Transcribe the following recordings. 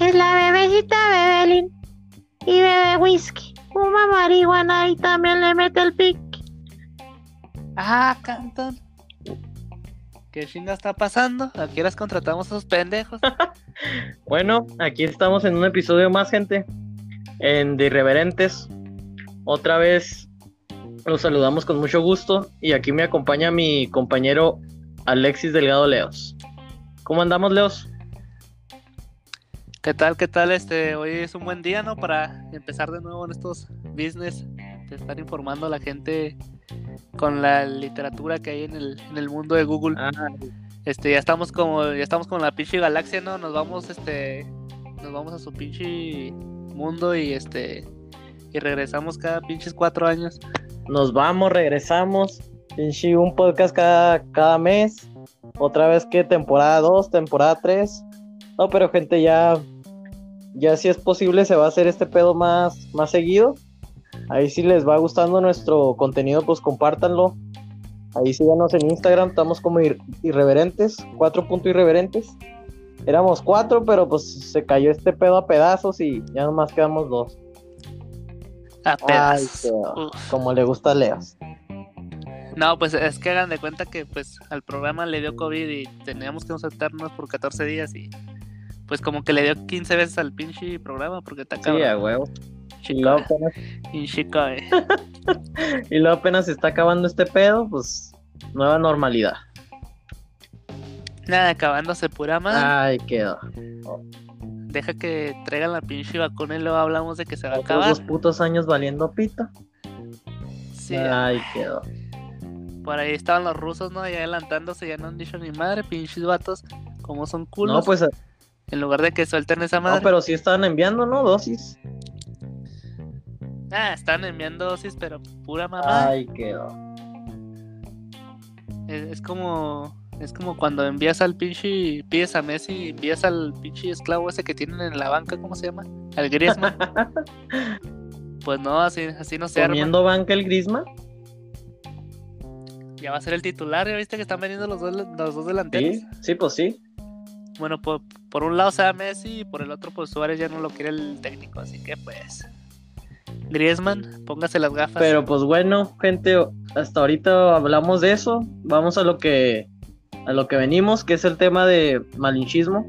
Es la bebecita Bebelín y bebe whisky. Fuma marihuana y también le mete el pic. Ah, Canton. ¿Qué chinga está pasando? ¿A qué horas contratamos a esos pendejos? Bueno, aquí estamos en un episodio más, gente. En De Irreverentes. Otra vez los saludamos con mucho gusto. Y aquí me acompaña mi compañero Alexis Delgado Leos. ¿Cómo andamos, Leos? ¿Qué tal? ¿Qué tal? Este, hoy es un buen día, ¿no? Para empezar de nuevo en estos business, de estar informando a la gente con la literatura que hay en el, en el mundo de Google. Ah, Este, ya estamos como, ya estamos con la pinche galaxia, ¿no? Nos vamos, este, nos vamos a su pinche mundo y este, y regresamos cada pinches cuatro años. nos vamos, regresamos. Pinche un podcast cada, cada mes. Otra vez que temporada 2, temporada 3. No, pero gente, ya. Ya si es posible se va a hacer este pedo más, más seguido. Ahí si les va gustando nuestro contenido, pues compártanlo. Ahí síganos en Instagram, estamos como ir- irreverentes, cuatro punto irreverentes. Éramos cuatro, pero pues se cayó este pedo a pedazos y ya nomás quedamos dos. A Ay, pedazos. como le gusta a Leas. No, pues es que hagan de cuenta que pues al programa le dio COVID y teníamos que ausentarnos por 14 días y pues como que le dio 15 veces al pinche programa porque está Sí, a huevo. Y luego apenas y eh. Y luego apenas se está acabando este pedo, pues nueva normalidad. Nada, acabándose pura madre. Ay, quedó. Deja que traigan la pinche vacuna y luego hablamos de que se va a acabar. dos putos años valiendo pito. Sí, Ay, quedó. Por ahí estaban los rusos, ¿no? Ya adelantándose, ya no han dicho ni madre, pinches vatos, como son culos. No, pues, En lugar de que suelten esa no, madre. pero sí estaban enviando, ¿no? Dosis. Ah, están enviando dosis, pero pura mamá. Ay, quedó. Es, es como es como cuando envías al pinche pides a Messi y envías al pinche esclavo ese que tienen en la banca, ¿cómo se llama? Al Griezmann. pues no, así así no se arma. Poniendo banca el Grisma. Ya va a ser el titular, ¿ya viste que están vendiendo los dos los dos delanteros? Sí, sí, pues sí. Bueno, por, por un lado se da Messi y por el otro pues Suárez ya no lo quiere el técnico, así que pues Griezmann, póngase las gafas. Pero pues bueno, gente, hasta ahorita hablamos de eso. Vamos a lo que a lo que venimos, que es el tema de malinchismo.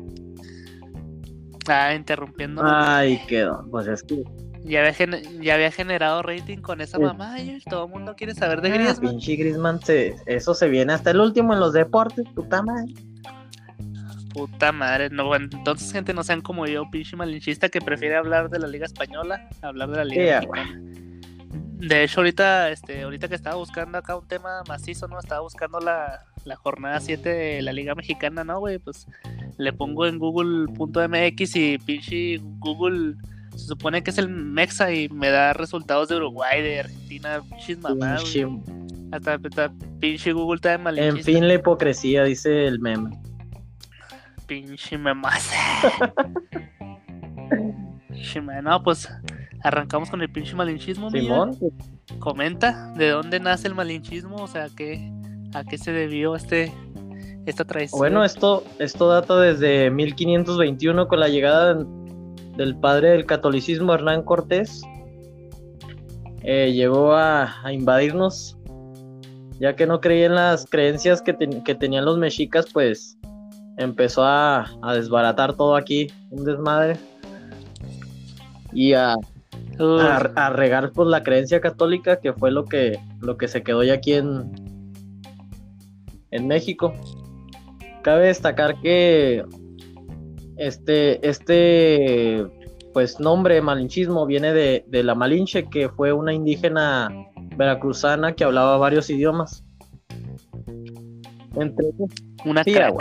Ah, interrumpiendo. Ay, quedó. Pues es que Ya, había gen- ya había generado rating con esa mamá y todo el mundo quiere saber de Ah, Griezmann. pinche Griezmann, se- eso se viene hasta el último en los deportes, puta madre. Puta madre, no, bueno, entonces gente no sean como yo, pinche malinchista que prefiere hablar de la liga española, hablar de la liga Sí, ah. De hecho, ahorita, este, ahorita que estaba buscando acá un tema macizo, ¿no? Estaba buscando la, la jornada 7 de la liga mexicana, ¿no, güey? Pues le pongo en google.mx y pinche Google se supone que es el Mexa y me da resultados de Uruguay, de Argentina, pinches mamadas, güey. Pinche- Hasta, hasta pinche Google está de En malinchista. fin, la hipocresía, dice el meme. Pinche memaza. No, pues arrancamos con el pinche malinchismo, Simón, Comenta de dónde nace el malinchismo, o sea, ¿qué, a qué se debió este esta traición. bueno, esto, esto data desde 1521 con la llegada del padre del catolicismo, Hernán Cortés. Eh, llegó a, a invadirnos, ya que no creía en las creencias que, ten- que tenían los mexicas, pues empezó a, a desbaratar todo aquí, un desmadre. Y a, regar pues la creencia católica que fue lo que lo que se quedó ya aquí en en México cabe destacar que este este pues nombre malinchismo viene de, de la Malinche que fue una indígena veracruzana que hablaba varios idiomas entre una sí, crack.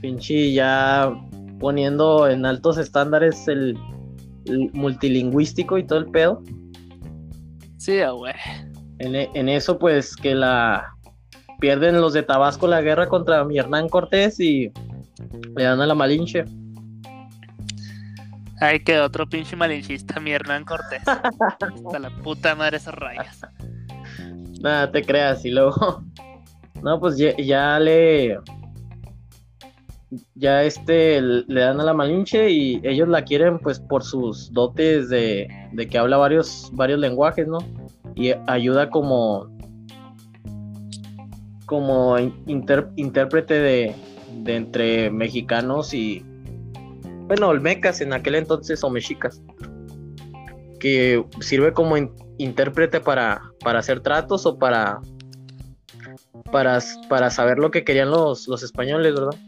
pinche ya poniendo en altos estándares el, el multilingüístico y todo el pedo. Sí, güey. En, en eso, pues, que la pierden los de Tabasco la guerra contra mi Hernán Cortés y le dan a la Malinche. Ay, que otro pinche malinchista, mi Hernán Cortés. Hasta la puta madre esos rayas. Nada, te creas. Y luego, no, pues ya, ya le, ya este le dan a la Malinche y ellos la quieren pues por sus dotes de, de que habla varios, varios lenguajes, ¿no? Y ayuda como como intérprete de, de, entre mexicanos y bueno, olmecas en aquel entonces o mexicas que sirve como intérprete para, para hacer tratos o para para, para saber lo que querían los, los españoles, ¿verdad?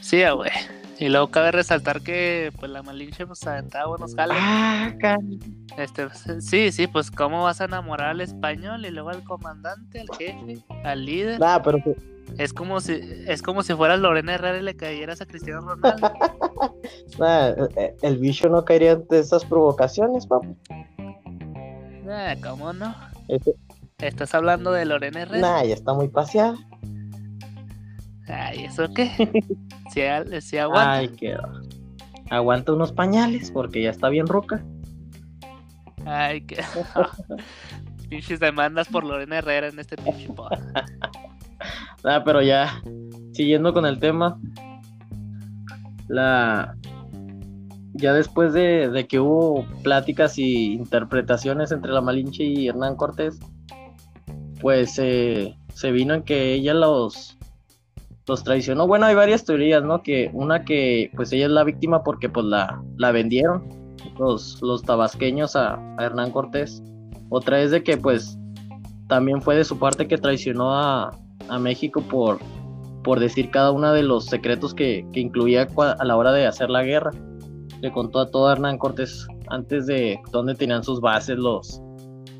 Sí, ah, güey. Y luego cabe resaltar que pues la Malinche pues aventaba buenos jales. Ah, este, sí, sí, pues cómo vas a enamorar al español y luego al comandante, al jefe, al líder. Ah, pero es como si es como si fueras Lorena Herrera y le cayeras a Cristiano Ronaldo. nah, el bicho no caería ante esas provocaciones, papá. Nah, ¿cómo no? ¿Estás hablando de Lorena Herrera? Nah, ya está muy paseada. Ay, ¿eso qué? si, aguanta. Ay, qué. Aguanta unos pañales porque ya está bien roca. Ay, qué. Pinches demandas por Lorena Herrera en este pinche Ah, pero ya, siguiendo con el tema, la ya después de, que hubo pláticas y interpretaciones entre la Malinche y Hernán Cortés, pues eh, se vino en que ella los, los traicionó. Bueno, hay varias teorías, ¿no? Que una que pues ella es la víctima porque pues la, la vendieron los, los tabasqueños a, a Hernán Cortés. Otra es de que pues también fue de su parte que traicionó a, a México por, por decir cada uno de los secretos que, incluía a la hora de hacer la guerra. Le contó a todo Hernán Cortés antes de dónde tenían sus bases los,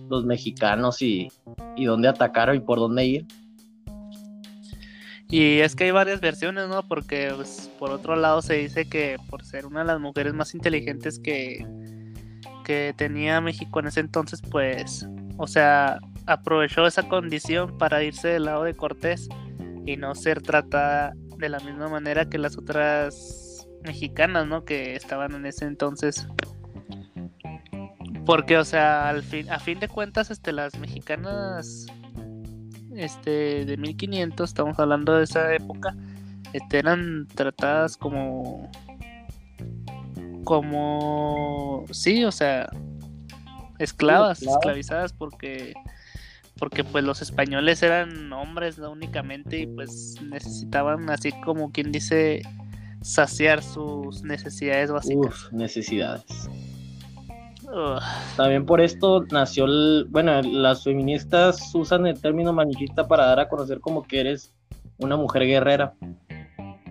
los mexicanos y, y dónde atacaron y por dónde ir. Y es que hay varias versiones, ¿no? Porque pues, por otro lado se dice que por ser una de las mujeres más inteligentes que, que tenía México en ese entonces, pues, o sea, aprovechó esa condición para irse del lado de Cortés y no ser tratada de la misma manera que las otras mexicanas, ¿no? Que estaban en ese entonces. Porque, o sea, al fin, a fin de cuentas, este, las mexicanas este, de 1500, estamos hablando de esa época, este, eran tratadas como... Como... Sí, o sea, esclavas, esclavizadas porque porque pues los españoles eran hombres no únicamente y pues necesitaban así como quien dice saciar sus necesidades básicas. Uf, necesidades. También por esto nació el, bueno, las feministas usan el término maniquista para dar a conocer como que eres una mujer guerrera.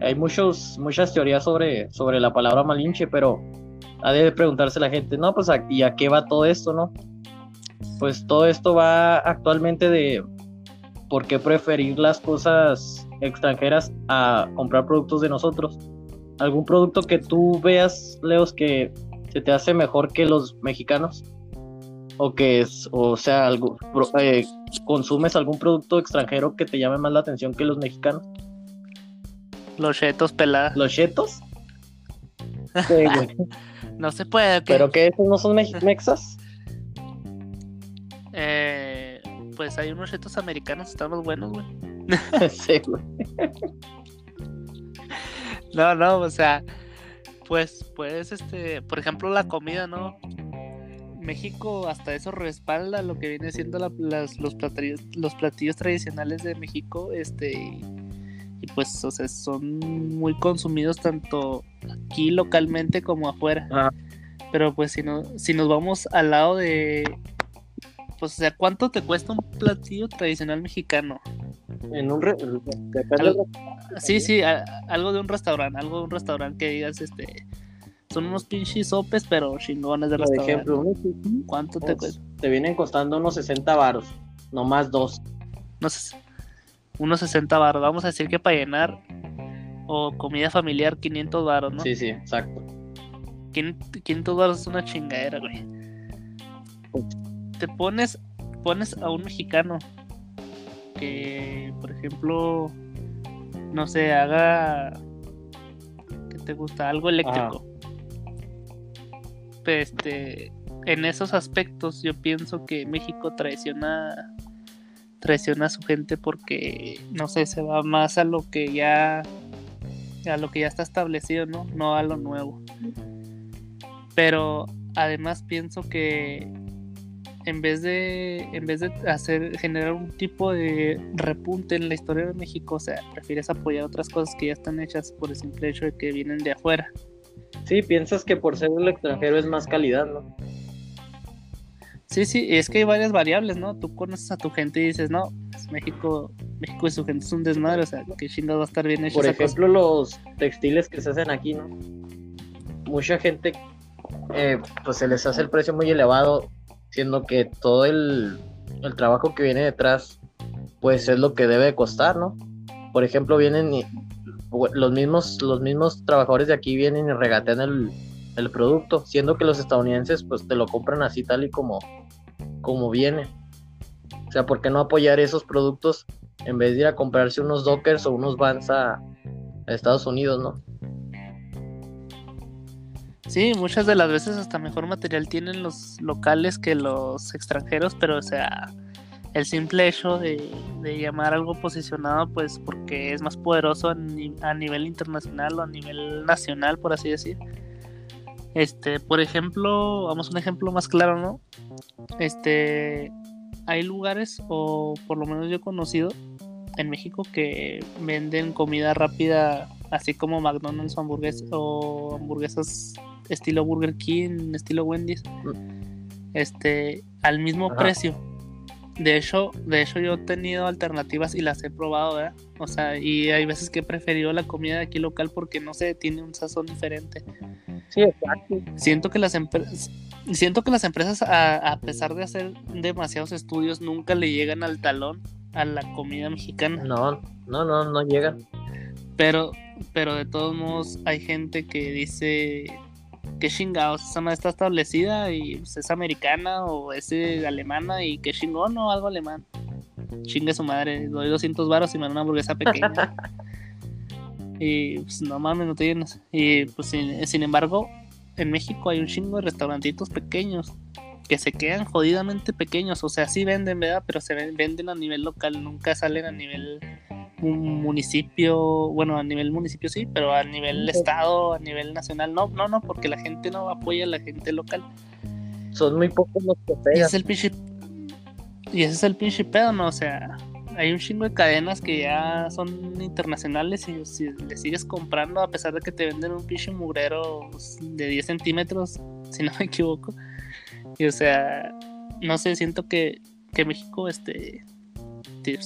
Hay muchos, muchas teorías sobre, sobre la palabra malinche, pero ha de preguntarse la gente, no, pues, ¿y a qué va todo esto, no? Pues todo esto va actualmente de por qué preferir las cosas extranjeras a comprar productos de nosotros. ¿Algún producto que tú veas, Leos, que se te hace mejor que los mexicanos? O que es, o sea, algo, eh, consumes algún producto extranjero que te llame más la atención que los mexicanos? Los chetos pelados. ¿Los chetos? no se puede. ¿Pero qué? ¿Esos no son mexas? Pues hay unos retos americanos, están los buenos, güey. sí, güey. no, no, o sea, pues, pues, este, por ejemplo, la comida, ¿no? México hasta eso respalda lo que viene siendo los, platillos, los platillos tradicionales de México, este, y, pues, o sea, son muy consumidos tanto aquí localmente como afuera. Ah. Pero pues si, no, si nos vamos al lado de pues, o sea, ¿cuánto te cuesta un platillo tradicional mexicano? En un Sí, sí, algo de un restaurante, algo de un restaurante que digas, este, son unos pinches sopes, pero chingones de restaurante. Por ejemplo, ¿cuánto te cuesta? Te vienen costando unos 60 baros, no más dos. No sé, unos 60 baros, vamos a decir que para llenar o comida familiar 500 baros, ¿no? Sí, sí, exacto. 500 baros es una chingadera, güey. Te pones, pones a un mexicano que, por ejemplo, no sé, haga, que te gusta? Algo eléctrico. Este, en esos aspectos yo pienso que México traiciona traiciona a su gente porque, no sé, se va más a lo que ya, a lo que ya está establecido, ¿no? No a lo nuevo. Pero además pienso que en vez de en vez de hacer generar un tipo de repunte en la historia de México, o sea, prefieres apoyar otras cosas que ya están hechas por el simple hecho de que vienen de afuera. Sí, piensas que por ser el extranjero es más calidad, ¿no? Sí, sí, es que hay varias variables, ¿no? Tú conoces a tu gente y dices, no, pues México, México y su gente es un desmadre, o sea, que chingados va a estar bien hecho. Por ejemplo, los textiles que se hacen aquí, ¿no? Mucha gente, eh, pues se les hace el precio muy elevado, siendo que todo el, el trabajo que viene detrás, pues es lo que debe costar, ¿no? Por ejemplo, vienen y los mismos, los mismos trabajadores de aquí vienen y regatean el, el producto, siendo que los estadounidenses pues te lo compran así tal y como, como viene. O sea, ¿por qué no apoyar esos productos en vez de ir a comprarse unos Dockers o unos Vans a, a Estados Unidos, no? Sí, muchas de las veces hasta mejor material tienen los locales que los extranjeros, pero o sea, el simple hecho de, de llamar algo posicionado, pues porque es más poderoso a, ni- a nivel internacional o a nivel nacional, por así decir. Este, por ejemplo, vamos a un ejemplo más claro, ¿no? Este, hay lugares, o por lo menos yo he conocido en México, que venden comida rápida, así como McDonald's o, o hamburguesas estilo Burger King, estilo Wendy's, este, al mismo Ajá. precio. De hecho, de hecho yo he tenido alternativas y las he probado, ¿verdad? O sea, y hay veces que he preferido la comida de aquí local porque no sé, tiene un sazón diferente. Sí, exacto. Siento que las empresas siento que las empresas a, a pesar de hacer demasiados estudios nunca le llegan al talón a la comida mexicana. No, no, no, no llegan. Pero pero de todos modos hay gente que dice que chingados, esa madre está establecida y pues, es americana o es eh, alemana y que chingón o algo alemán. Chingue su madre, doy 200 varos y me dan una hamburguesa pequeña. y pues no mames, no te llenas. Y pues sin, sin embargo, en México hay un chingo de restaurantitos pequeños que se quedan jodidamente pequeños. O sea, sí venden, ¿verdad? Pero se ven- venden a nivel local, nunca salen a nivel municipio, bueno, a nivel municipio sí, pero a nivel estado, a nivel nacional no, no, no, porque la gente no apoya a la gente local. Son muy pocos los que Y ese pegan. es el pinche y ese es el pinche pedo, ¿no? O sea, hay un chingo de cadenas que ya son internacionales y si le sigues comprando a pesar de que te venden un pinche mugrero de 10 centímetros, si no me equivoco. Y o sea, no sé, siento que, que México este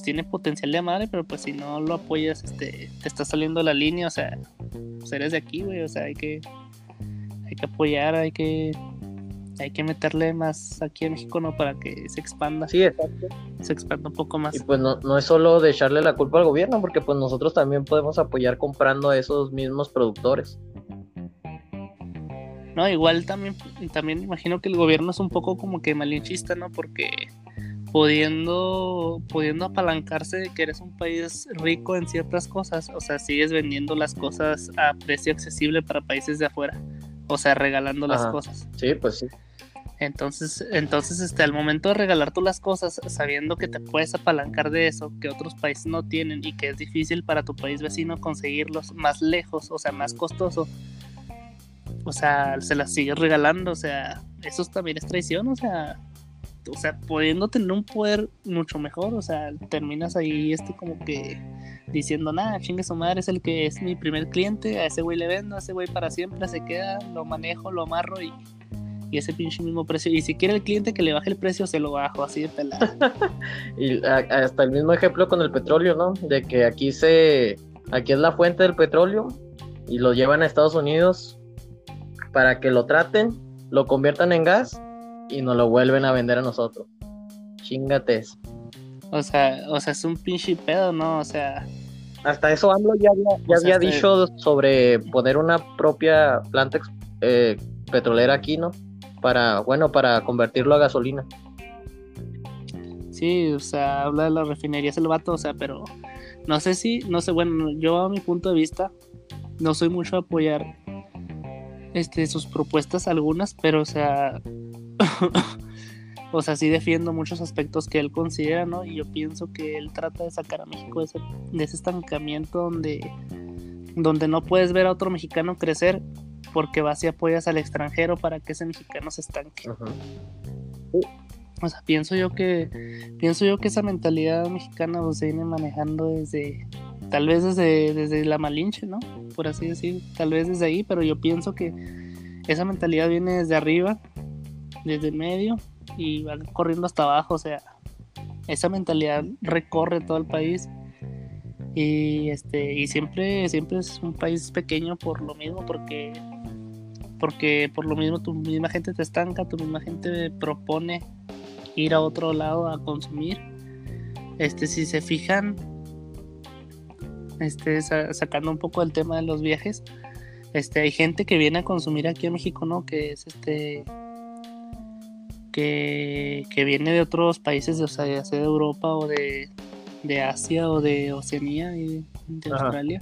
tiene potencial de madre, pero pues si no lo apoyas, este, te está saliendo la línea, o sea, pues eres de aquí, güey, o sea, hay que, hay que apoyar, hay que, hay que meterle más aquí en México, ¿no? Para que se expanda, Sí, exacto. se expanda un poco más. Y pues no, no es solo de echarle la culpa al gobierno, porque pues nosotros también podemos apoyar comprando a esos mismos productores. No, igual también, también imagino que el gobierno es un poco como que malinchista, ¿no? Porque pudiendo, pudiendo apalancarse de que eres un país rico en ciertas cosas, o sea, sigues vendiendo las cosas a precio accesible para países de afuera, o sea, regalando las cosas. Sí, pues sí. Entonces, entonces, este, al momento de regalar tú las cosas, sabiendo que te puedes apalancar de eso, que otros países no tienen y que es difícil para tu país vecino conseguirlos más lejos, o sea, más costoso, o sea, se las sigues regalando, o sea, eso también es traición, o sea, o sea, pudiendo tener un poder mucho mejor, o sea, terminas ahí este como que diciendo, nada, chingue su madre, es el que es mi primer cliente, a ese güey le vendo, a ese güey para siempre se queda, lo manejo, lo amarro y y ese pinche mismo precio. Y si quiere el cliente que le baje el precio, se lo bajo así de pelada. Y hasta el mismo ejemplo con el petróleo, ¿no? De que aquí se, aquí es la fuente del petróleo y lo llevan a Estados Unidos para que lo traten, lo conviertan en gas y nos lo vuelven a vender a nosotros. Chingate eso. O sea, o sea, es un pinche pedo, ¿no? O sea, Hasta eso AMLO ya había, ya este- dicho sobre poner una propia planta eh, petrolera aquí, ¿no? Para, bueno, para convertirlo a gasolina. sí, o sea, habla de las refinerías el vato, o sea, pero no sé si, no sé, bueno, yo a mi punto de vista, no soy mucho a apoyar este sus propuestas algunas, pero o sea, o sea, sí defiendo muchos aspectos que él considera, ¿no? Y yo pienso que él trata de sacar a México de ese, de ese estancamiento donde, donde no puedes ver a otro mexicano crecer porque vas y apoyas al extranjero para que ese mexicano se estanque. Ajá. O sea, pienso yo que pienso yo que esa mentalidad mexicana pues, se viene manejando desde tal vez desde, desde la Malinche, ¿no? Por así decir, tal vez desde ahí, pero yo pienso que esa mentalidad viene desde arriba, desde medio y va corriendo hasta abajo, o sea, esa mentalidad recorre todo el país y este y siempre siempre es un país pequeño por lo mismo porque porque por lo mismo tu misma gente te estanca, tu misma gente propone ir a otro lado a consumir. Este, si se fijan, este, sa- sacando un poco el tema de los viajes, este, hay gente que viene a consumir aquí en México, ¿no? Que es este, que, que viene de otros países, o sea, ya sea de Europa o de, de Asia o de Oceanía y de Ajá. Australia.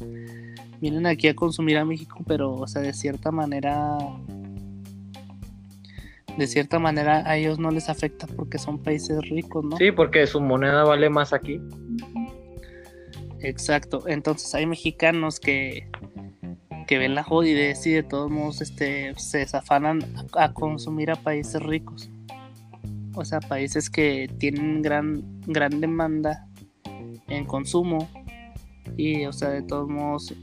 Vienen aquí a consumir a México, pero, o sea, de cierta manera de cierta manera a ellos no les afecta porque son países ricos, ¿no? Sí, porque su moneda vale más aquí. Exacto. Entonces hay mexicanos que, que ven la jodidez y de todos modos este, se desafanan a, a consumir a países ricos. O sea, países que tienen gran, gran demanda en consumo. Y, o sea, de todos modos.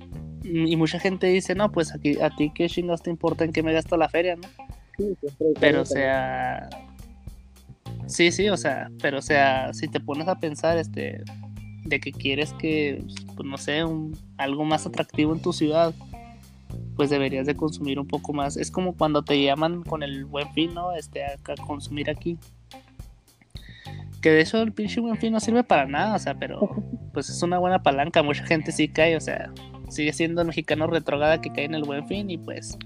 Y mucha gente dice, no, pues aquí, a ti qué chingados te importa en qué me gasto la feria, ¿no? Pero, o sea. Sí, sí, o sea, pero, o sea, si te pones a pensar, este, de que quieres que, pues, no sé, un, algo más atractivo en tu ciudad, pues deberías de consumir un poco más. Es como cuando te llaman con el buen fin, ¿no? Este, a, a consumir aquí. Que de hecho el pinche buen fin no sirve para nada, o sea, pero pues es una buena palanca. Mucha gente sí cae, o sea, sigue siendo el mexicano retrogada que cae en el buen fin y pues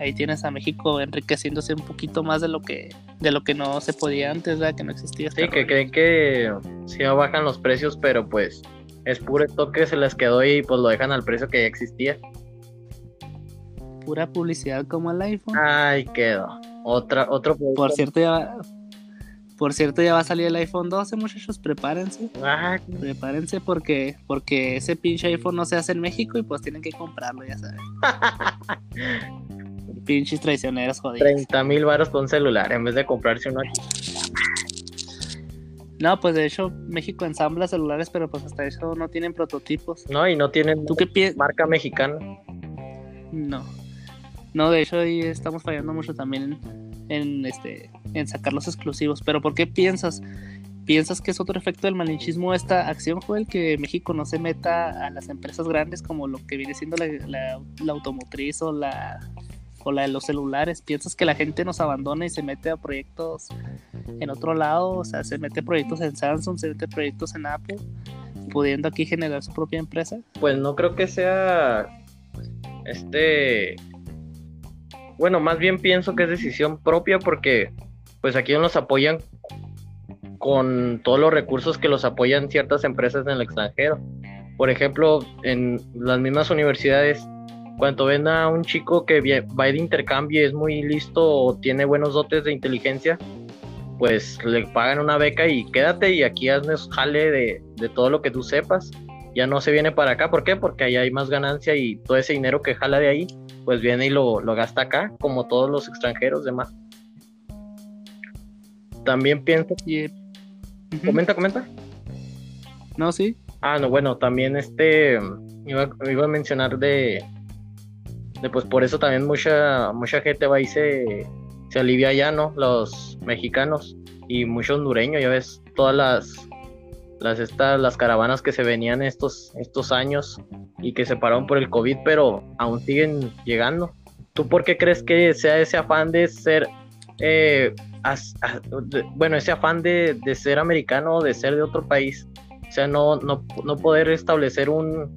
ahí tienes a México enriqueciéndose un poquito más de lo que de lo que no se podía antes, ¿verdad? Que no existía. este Sí, que creen que sí bajan los precios, pero pues es puro toque que se les quedó y pues lo dejan al precio que ya existía. Pura publicidad como el iPhone. Ay, quedó. Otra, otro Por cierto, ya por cierto, ya va a salir el iPhone 12, muchachos, prepárense. Ah, Prepárense porque, porque ese pinche iPhone no se hace en México y pues tienen que comprarlo, ya saben. Pinches traicioneros jodidos. 30 mil baros por un celular en vez de comprarse uno aquí. No, pues de hecho México ensambla celulares, pero pues hasta eso no tienen prototipos. No, y no tienen ¿Tú qué marca mexicana. No. No, de hecho ahí estamos fallando mucho también en, este en sacar los exclusivos. Pero ¿por qué piensas? ¿Piensas que es otro efecto del malinchismo esta acción, Joel? Que México no se meta a las empresas grandes como lo que viene siendo la, la- automotriz o la, o la de los celulares. ¿Piensas que la gente nos abandona y se mete a proyectos en otro lado? O sea, se mete proyectos en Samsung, se mete proyectos en Apple, pudiendo aquí generar su propia empresa. Pues no creo que sea este bueno, más bien pienso que es decisión propia porque pues aquí nos apoyan con todos los recursos que los apoyan ciertas empresas en el extranjero. Por ejemplo, en las mismas universidades, cuando ven a un chico que va de intercambio y es muy listo o tiene buenos dotes de inteligencia, pues le pagan una beca y quédate y aquí haznos jale de, de todo lo que tú sepas ya no se viene para acá. ¿Por qué? Porque ahí hay más ganancia y todo ese dinero que jala de ahí, pues viene y lo, lo gasta acá, como todos los extranjeros demás. También pienso, Y, Ujú. comenta, comenta. No, sí. Ah, no, bueno, también este, iba, iba a mencionar de, de, pues por eso también mucha, mucha gente va y se, se alivia allá, ¿no? Los mexicanos y mucho hondureño, ya ves, todas las, las, estas, las caravanas que se venían estos, estos años y que se pararon por el COVID, pero aún siguen llegando. ¿Tú por qué crees que sea ese afán de ser, eh, bueno, ese afán de, de ser americano de ser de otro país? O sea, no, no, no poder establecer un,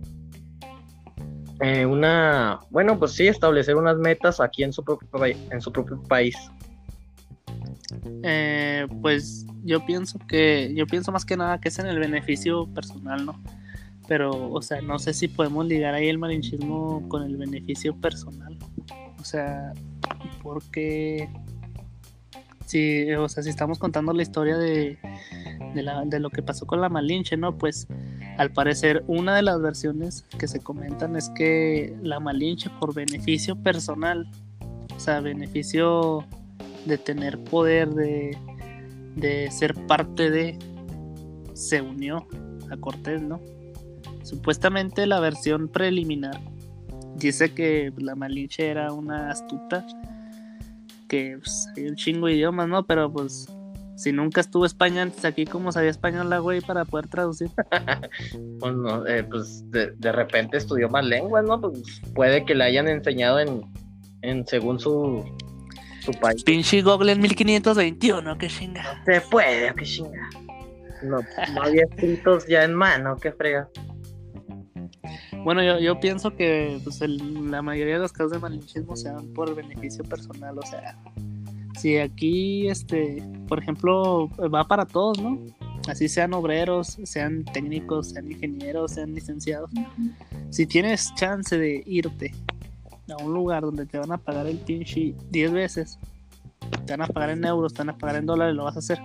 eh, una, bueno, pues sí, establecer unas metas aquí en su propio, en su propio país. Eh, pues yo pienso que, yo pienso más que nada que es en el beneficio personal, ¿no? Pero, o sea, no sé si podemos ligar ahí el malinchismo con el beneficio personal. O sea, porque, si, o sea, si estamos contando la historia de, de, de lo que pasó con la Malinche, ¿no? Pues al parecer una de las versiones que se comentan es que la Malinche por beneficio personal, o sea, beneficio de tener poder, de, de ser parte de, se unió a Cortés, ¿no? Supuestamente la versión preliminar dice que la Malinche era una astuta, que pues, hay un chingo de idiomas, ¿no? Pero pues si nunca estuvo España antes aquí, ¿cómo sabía español la güey para poder traducir? Pues, no, eh, pues de, de repente estudió más lenguas, ¿no? Pues puede que le hayan enseñado en, en según su, su país. Pinche Google en 1521, qué chinga. Se puede, qué chinga. No, no había escritos ya en mano, qué frega. Bueno, yo, yo pienso que pues, el- la mayoría de los casos de malinchismo se dan por beneficio personal, o sea, si aquí, este, por ejemplo, va para todos, ¿no? Así sean obreros, sean técnicos, sean ingenieros, sean licenciados. Si tienes chance de irte a un lugar donde te van a pagar el pinche 10 veces, te van a pagar en euros, te van a pagar en dólares, lo vas a hacer.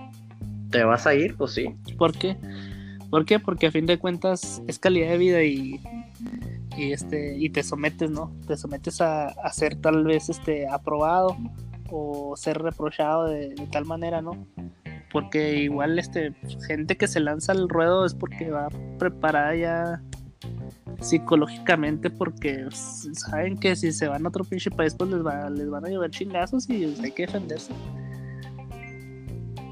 ¿Te vas a ir? Pues sí. ¿Por qué? ¿Por qué? Porque a fin de cuentas es calidad de vida y, y este y te sometes, ¿no? Te sometes a, a ser tal vez este aprobado o ser reprochado de, de tal manera, ¿no? Porque igual este gente que se lanza al ruedo es porque va preparada ya psicológicamente porque saben que si se van a otro pinche país pues les va, les van a llover chingazos y hay que defenderse.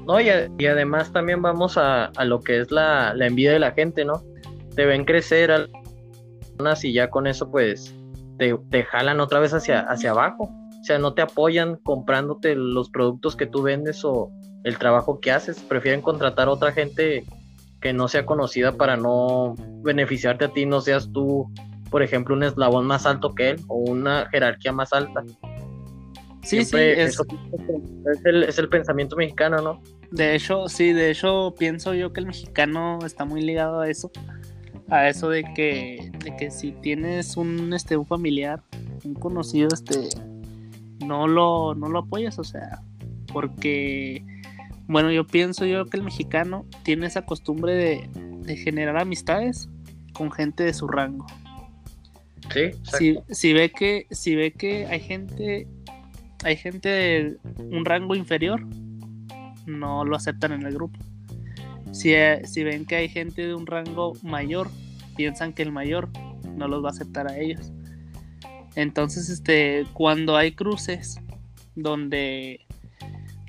No, y, además también vamos a, a lo que es la, la envidia de la gente, ¿no? Te ven crecer a las y ya con eso pues te, te jalan otra vez hacia, hacia abajo. O sea, no te apoyan comprándote los productos que tú vendes o el trabajo que haces. Prefieren contratar a otra gente que no sea conocida para no beneficiarte a ti, no seas tú, por ejemplo, un eslabón más alto que él o una jerarquía más alta. Sí, Siempre sí, es, eso es el, es el pensamiento mexicano, ¿no? De hecho, sí, de hecho pienso yo que el mexicano está muy ligado a eso, a eso de que, de que si tienes un, este, un familiar, un conocido, este, no lo, no lo apoyas, o sea, porque, bueno, yo pienso yo que el mexicano tiene esa costumbre de, de generar amistades con gente de su rango. Sí. Si, si ve que, si ve que hay gente, hay gente de un rango inferior, no lo aceptan en el grupo. Si, eh, si ven que hay gente de un rango mayor, piensan que el mayor no los va a aceptar a ellos. Entonces, este, cuando hay cruces donde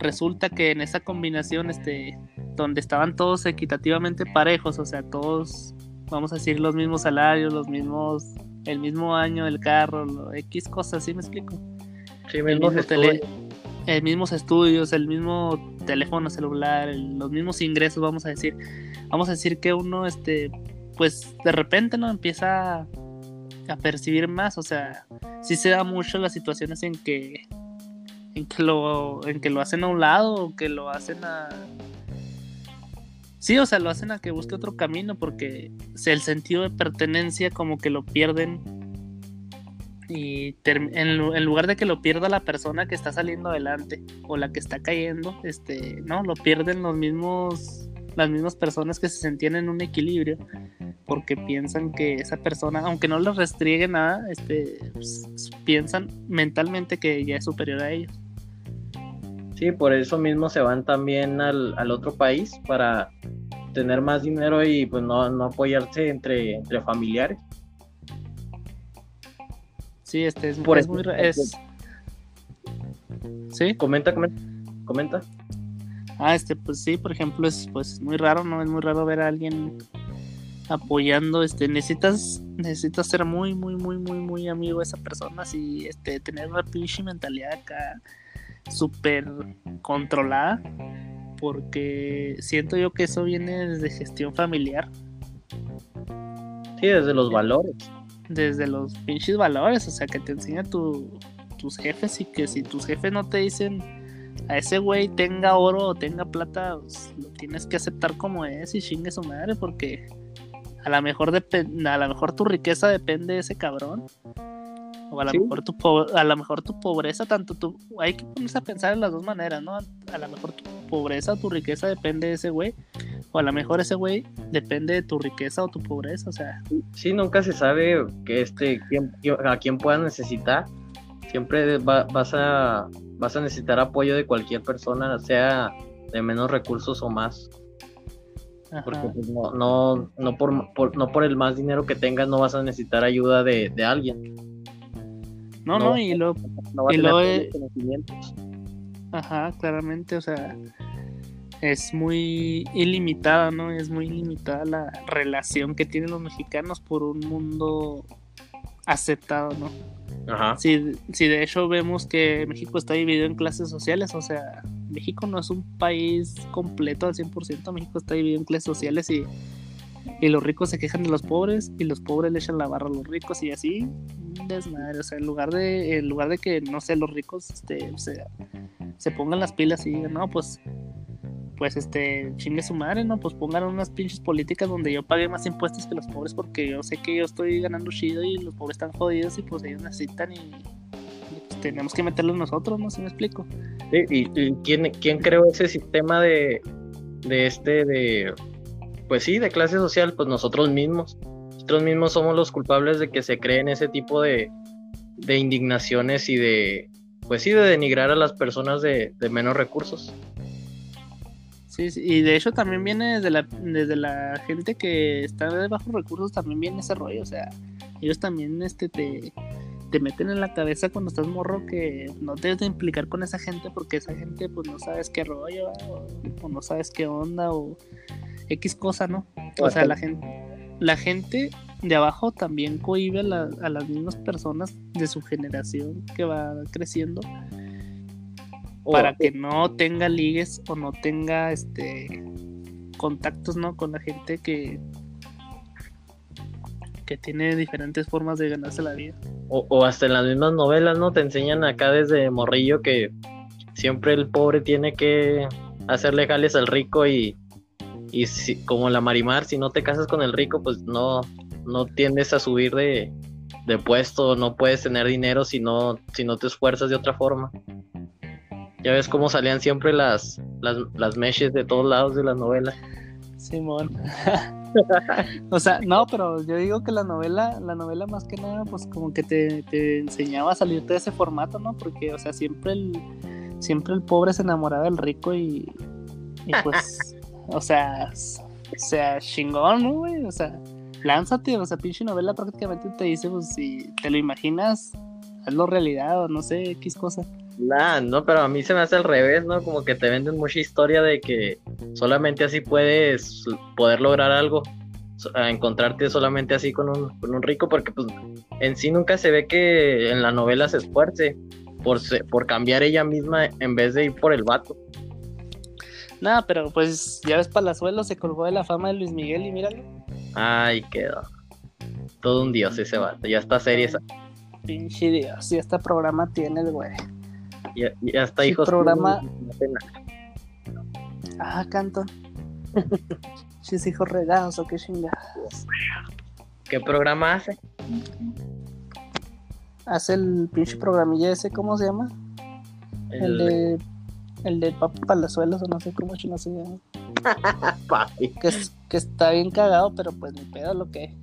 resulta que en esa combinación, este, donde estaban todos equitativamente parejos, o sea, todos, vamos a decir, los mismos salarios, los mismos, el mismo año del carro, lo- X cosas, ¿sí me explico? Sí, el mismo tele- eh, mismos estudios, el mismo teléfono celular, el- los mismos ingresos, vamos a decir. Vamos a decir que uno, este, pues de repente no empieza a, a percibir más, o sea, sí se da mucho las situaciones en que en que lo en que lo hacen a un lado o que lo hacen a Sí, o sea, lo hacen a que busque otro camino porque el sentido de pertenencia como que lo pierden y en, en lugar de que lo pierda la persona que está saliendo adelante o la que está cayendo, este, no, lo pierden los mismos las mismas personas que se sentían en un equilibrio porque piensan que esa persona, aunque no les restriegue nada, este, pues, piensan mentalmente que ya es superior a ellos. Sí, por eso mismo se van también al, al otro país para tener más dinero y pues no, no apoyarse entre, entre familiares. Sí, este es, Por es muy es Sí. Comenta, comenta, comenta. Ah, este, pues sí, por ejemplo, es pues muy raro, ¿no? Es muy raro ver a alguien apoyando, este, necesitas, necesitas ser muy, muy, muy, muy, muy amigo de esa persona, y este, tener una pinche mentalidad acá súper controlada, porque siento yo que eso viene desde gestión familiar, Sí, desde los valores. desde los pinches valores, o sea, que te enseña tu, tus jefes y que si tus jefes no te dicen a ese güey tenga oro o tenga plata, pues, lo tienes que aceptar como es y chingue su madre porque a lo mejor a lo mejor tu riqueza depende de ese cabrón. O a lo Sí. mejor tu po- a lo mejor tu pobreza, tanto tu, hay que ponerse a pensar en las dos maneras, ¿no? A lo mejor tu pobreza o tu riqueza depende de ese güey, o a lo mejor ese güey depende de tu riqueza o tu pobreza, o sea, Sí, nunca se sabe que este quién- a quién puedas necesitar. Siempre va- vas a vas a necesitar apoyo de cualquier persona, sea de menos recursos o más, ajá. porque pues, no no no por, por- no por el más dinero que tengas no vas a necesitar ayuda de, de alguien. No, no. no, y lo, No Y todos eh, ajá, claramente, o sea, es muy ilimitada, ¿no? Es muy ilimitada la relación que tienen los mexicanos por un mundo aceptado, ¿no? Ajá. Si, si de hecho vemos que México está dividido en clases sociales, o sea, México no es un país completo al 100%, México está dividido en clases sociales y, y los ricos se quejan de los pobres y los pobres le echan la barra a los ricos y así, desmadre, o sea, en lugar de, en lugar de que, no sé, los ricos este, se, se pongan las pilas y digan, no, pues, pues este, chingue su madre, ¿no? Pues pongan unas pinches políticas donde yo pague más impuestos que los pobres porque yo sé que yo estoy ganando chido y los pobres están jodidos y pues ellos necesitan y, pues, tenemos que meterlos nosotros, ¿no? ¿Sí me explico? Y, y quién, quién creó ese sistema de, de este, de, pues sí, de clase social, pues nosotros mismos. Nosotros mismos somos los culpables de que se creen ese tipo de, de indignaciones y de, pues sí, de denigrar a las personas de, de menos recursos. Sí, sí, y de hecho también viene desde la, desde la gente que está de bajos recursos, también viene ese rollo, o sea, ellos también este, te, te meten en la cabeza cuando estás morro que no te debes de implicar con esa gente porque esa gente pues no sabes qué rollo o no sabes qué onda o X cosa, ¿no? O sea, la gente, la gente de abajo también cohibe a, la- a las mismas personas de su generación que va creciendo para que no tenga ligues o no tenga este contactos no con la gente que que tiene diferentes formas de ganarse la vida O, o hasta en las mismas novelas, ¿no? Te enseñan acá desde morrillo que siempre el pobre tiene que hacerle jales al rico y, y si- como la Marimar, si no te casas con el rico, pues no, no tiendes a subir de, de puesto, no puedes tener dinero si no, si no te esfuerzas de otra forma. Ya ves cómo salían siempre las, las, las meshes de todos lados de las novelas. Simón o sea no pero yo digo que la novela la novela más que nada pues como que te, te enseñaba a salirte de ese formato no porque o sea siempre el siempre el pobre se enamoraba del rico y, y pues o sea o sea chingón no güey o sea lánzate o sea pinche novela prácticamente te dice pues si te lo imaginas hazlo realidad o no sé x cosa Nah, no, pero a mí se me hace al revés, ¿no? Como que te venden mucha historia de que solamente así puedes poder lograr algo, encontrarte solamente así con un, con un rico, porque pues en sí nunca se ve que en la novela se esfuerce por, por cambiar ella misma en vez de ir por el vato. Nada pero pues ya ves Palazuelo se colgó de la fama de Luis Miguel y míralo Ay, quedó. Todo un dios ese vato, ya está serie, esa- pinche dios y este programa tiene el güey ya, ya está hijos. programa- no. Ah, canto. Chis hijos regados o qué chingados. ¿Qué programa hace? Hace el pinche programilla ese, ¿cómo se llama? El, de. El de Papi Palazuelos o no sé cómo chino se llama. Papi. Que, es, que está bien cagado, pero pues ni pedo lo que.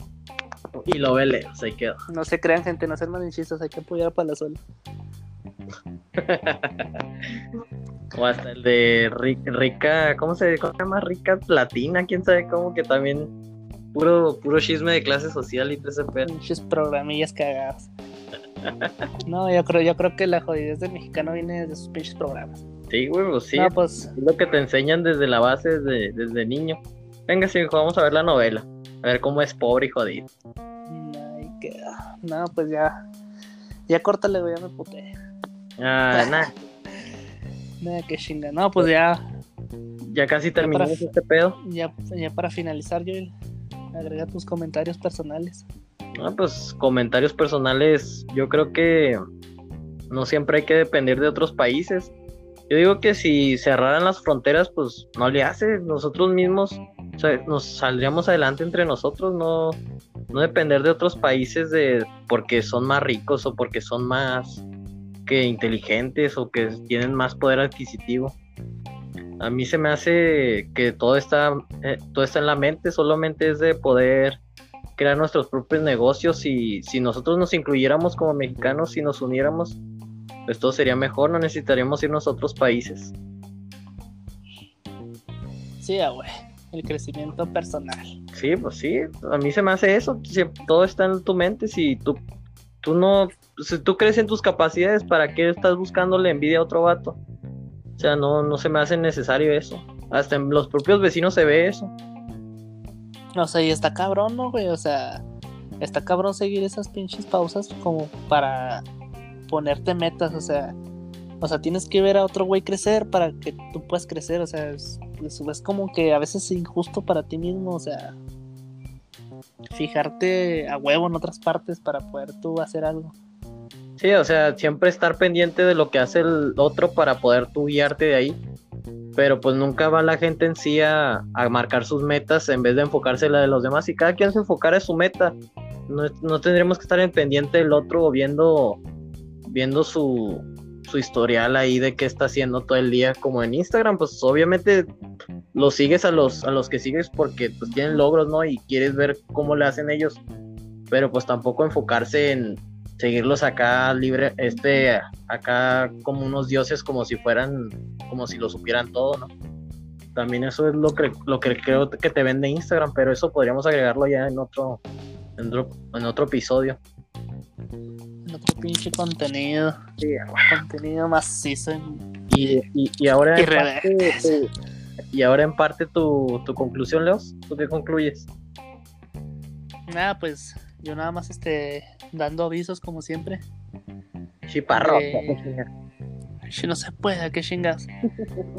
Y lo vele, se quedó. No se crean, gente, no sean malinchistas, hay que apoyar a Palazuelos. O hasta el de Ri- Rica, ¿cómo se, cómo se llama? Rica Platina, quién sabe cómo, que también puro, puro chisme de clase social y todo ese pedo. Pinches programillas cagados. No, yo creo, yo creo que la jodidez del mexicano viene de sus pinches programas. Sí, güey, pues sí, No, pues. es lo que te enseñan desde la base, desde, desde niño. Venga, sí, hijo, vamos a ver la novela, a ver cómo es pobre y jodido. Ay, qué- No, pues ya. Ya córtale, güey, ya me puté. Ah, nada, Nada, que chinga. No, pues ya, ya casi terminamos para- este pedo. ya, ya para finalizar, Joel, agrega tus comentarios personales. Ah, pues comentarios personales, yo creo que no siempre hay que depender de otros países. Yo digo que si cerraran las fronteras, pues no le hace. Nosotros mismos o sea, nos saldríamos adelante entre nosotros, no, no depender de otros países de porque son más ricos o porque son más que inteligentes o que tienen más poder adquisitivo. A mí se me hace que todo está, eh, todo está en la mente, solamente es de poder crear nuestros propios negocios y si nosotros nos incluyéramos como mexicanos, si nos uniéramos, pues todo sería mejor, no necesitaríamos irnos a otros países. Sí, güey, el crecimiento personal. Sí, pues sí, a mí se me hace eso, todo está en tu mente, si tú, tú no, si tú crees en tus capacidades, ¿para qué estás buscándole envidia a otro vato? O sea, no, no se me hace necesario eso. Hasta en los propios vecinos se ve eso. O sea, y está cabrón, ¿no, güey? O sea, está cabrón seguir esas pinches pausas como para ponerte metas, o sea, o sea, tienes que ver a otro güey crecer para que tú puedas crecer, o sea, es, como que a veces es injusto para ti mismo, o sea, fijarte a huevo en otras partes para poder tú hacer algo. Sí, o sea, siempre estar pendiente de lo que hace el otro para poder tú guiarte de ahí pero pues nunca va la gente en sí a, marcar sus metas en vez de enfocarse en la de los demás y cada quien se enfocar en su meta. No, tendríamos que estar en pendiente del otro viendo, viendo su, su historial ahí de qué está haciendo todo el día como en Instagram, pues obviamente lo sigues a los, a los que sigues porque pues tienen logros, ¿no? Y quieres ver cómo le hacen ellos, pero pues tampoco enfocarse en, seguirlos acá libre, este, acá como unos dioses, como si fueran, como si lo supieran todo, ¿no? También eso es lo que, lo que creo que te vende Instagram, pero eso podríamos agregarlo ya en otro, en otro, episodio. Pinche contenido. Sí, contenido macizo. Y, y, ahora en parte, y ahora en parte tu, tu conclusión, Leos, ¿tú qué concluyes? Nada, pues yo nada más este dando avisos como siempre. Chiparro. si no se puede, qué chingas.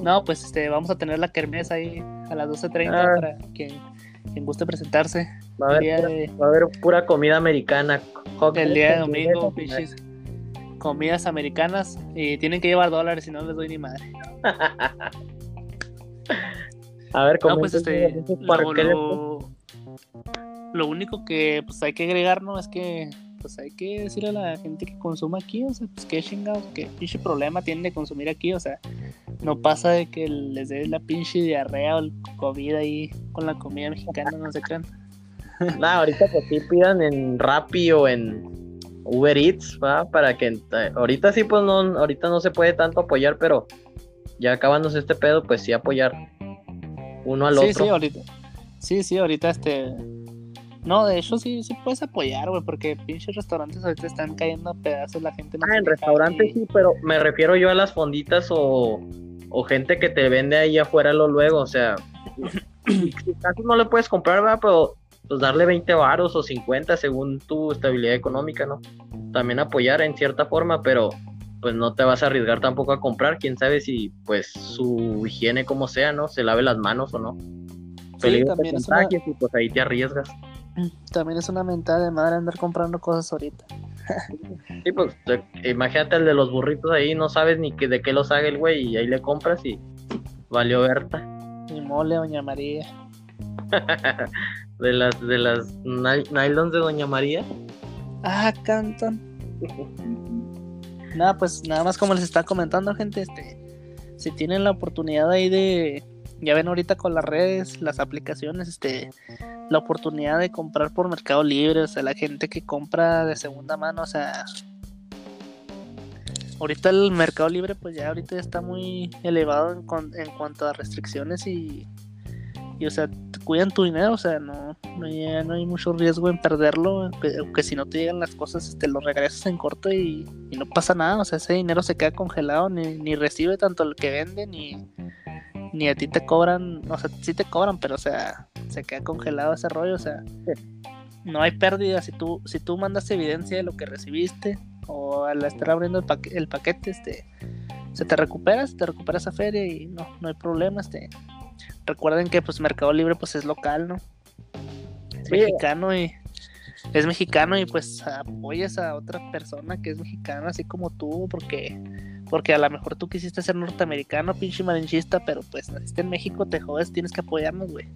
No, pues este, vamos a tener la kermés ahí a las 12.30 ah. para quien, quien, guste presentarse. Va a, haber pura, comida americana. el día de domingo, pichis. Comidas americanas y tienen que llevar dólares, si no les doy ni madre. a ver, ¿cómo no, pues este, lo único que pues hay que agregar, ¿no? Es que pues hay que decirle a la gente que consuma aquí, o sea, pues qué chingados, qué pinche problema tienen de consumir aquí, o sea, no pasa de que les dé la pinche diarrea o el COVID ahí con la comida mexicana, no se crean. No, ahorita pues sí pidan en Rappi o en Uber Eats, ¿va? Para que ahorita sí pues no, ahorita no se puede tanto apoyar, pero ya acabándose este pedo, pues sí apoyar uno al otro. Sí, sí, ahorita. Sí, sí, ahorita este no, de hecho sí, sí puedes apoyar, güey, porque pinches restaurantes ahorita están cayendo a pedazos la gente. ah, en restaurantes sí, pero me refiero yo a las fonditas o, o gente que te vende ahí afuera lo luego, o sea, si casi no le puedes comprar, ¿verdad? Pero pues darle 20 varos o 50 según tu estabilidad económica, ¿no? También apoyar en cierta forma, pero pues no te vas a arriesgar tampoco a comprar, quién sabe si pues su higiene como sea, ¿no? Se lave las manos o no. Sí, también es y pues ahí te arriesgas. También es una mentada de madre andar comprando cosas ahorita. sí, pues imagínate el de los burritos ahí, no sabes ni que, de qué los haga el güey y ahí le compras y valió Berta. Y mole, Doña María. de las de las nylons de Doña María. Ah, cantan. nada, pues nada más como les está comentando, gente, este si tienen la oportunidad ahí de ya ven ahorita con las redes, las aplicaciones, este, la oportunidad de comprar por Mercado Libre, o sea, la gente que compra de segunda mano, o sea, ahorita el Mercado Libre, pues ya ahorita está muy elevado en, cuanto a restricciones y, y, o sea, cuidan tu dinero, o sea, no, no, hay, mucho riesgo en perderlo, que, si no te llegan las cosas, te este, lo regresas en corto y, y, no pasa nada, o sea, ese dinero se queda congelado, ni, ni recibe tanto el que vende, ni ni a ti te cobran, o sea, sí te cobran, pero o sea, se queda congelado ese rollo, o sea, no hay pérdida si tú, si tú mandas evidencia de lo que recibiste o al estar abriendo el, el paquete, este, se te recupera, se te recupera esa feria y no, no hay problema, este. Recuerden que pues Mercado Libre pues es local, ¿no? Es mexicano y es mexicano y pues apoyas a otra persona que es mexicana así como tú porque porque a lo mejor tú quisiste ser norteamericano, pinche marinchista, pero pues naciste en México, te jodes, tienes que apoyarnos, güey.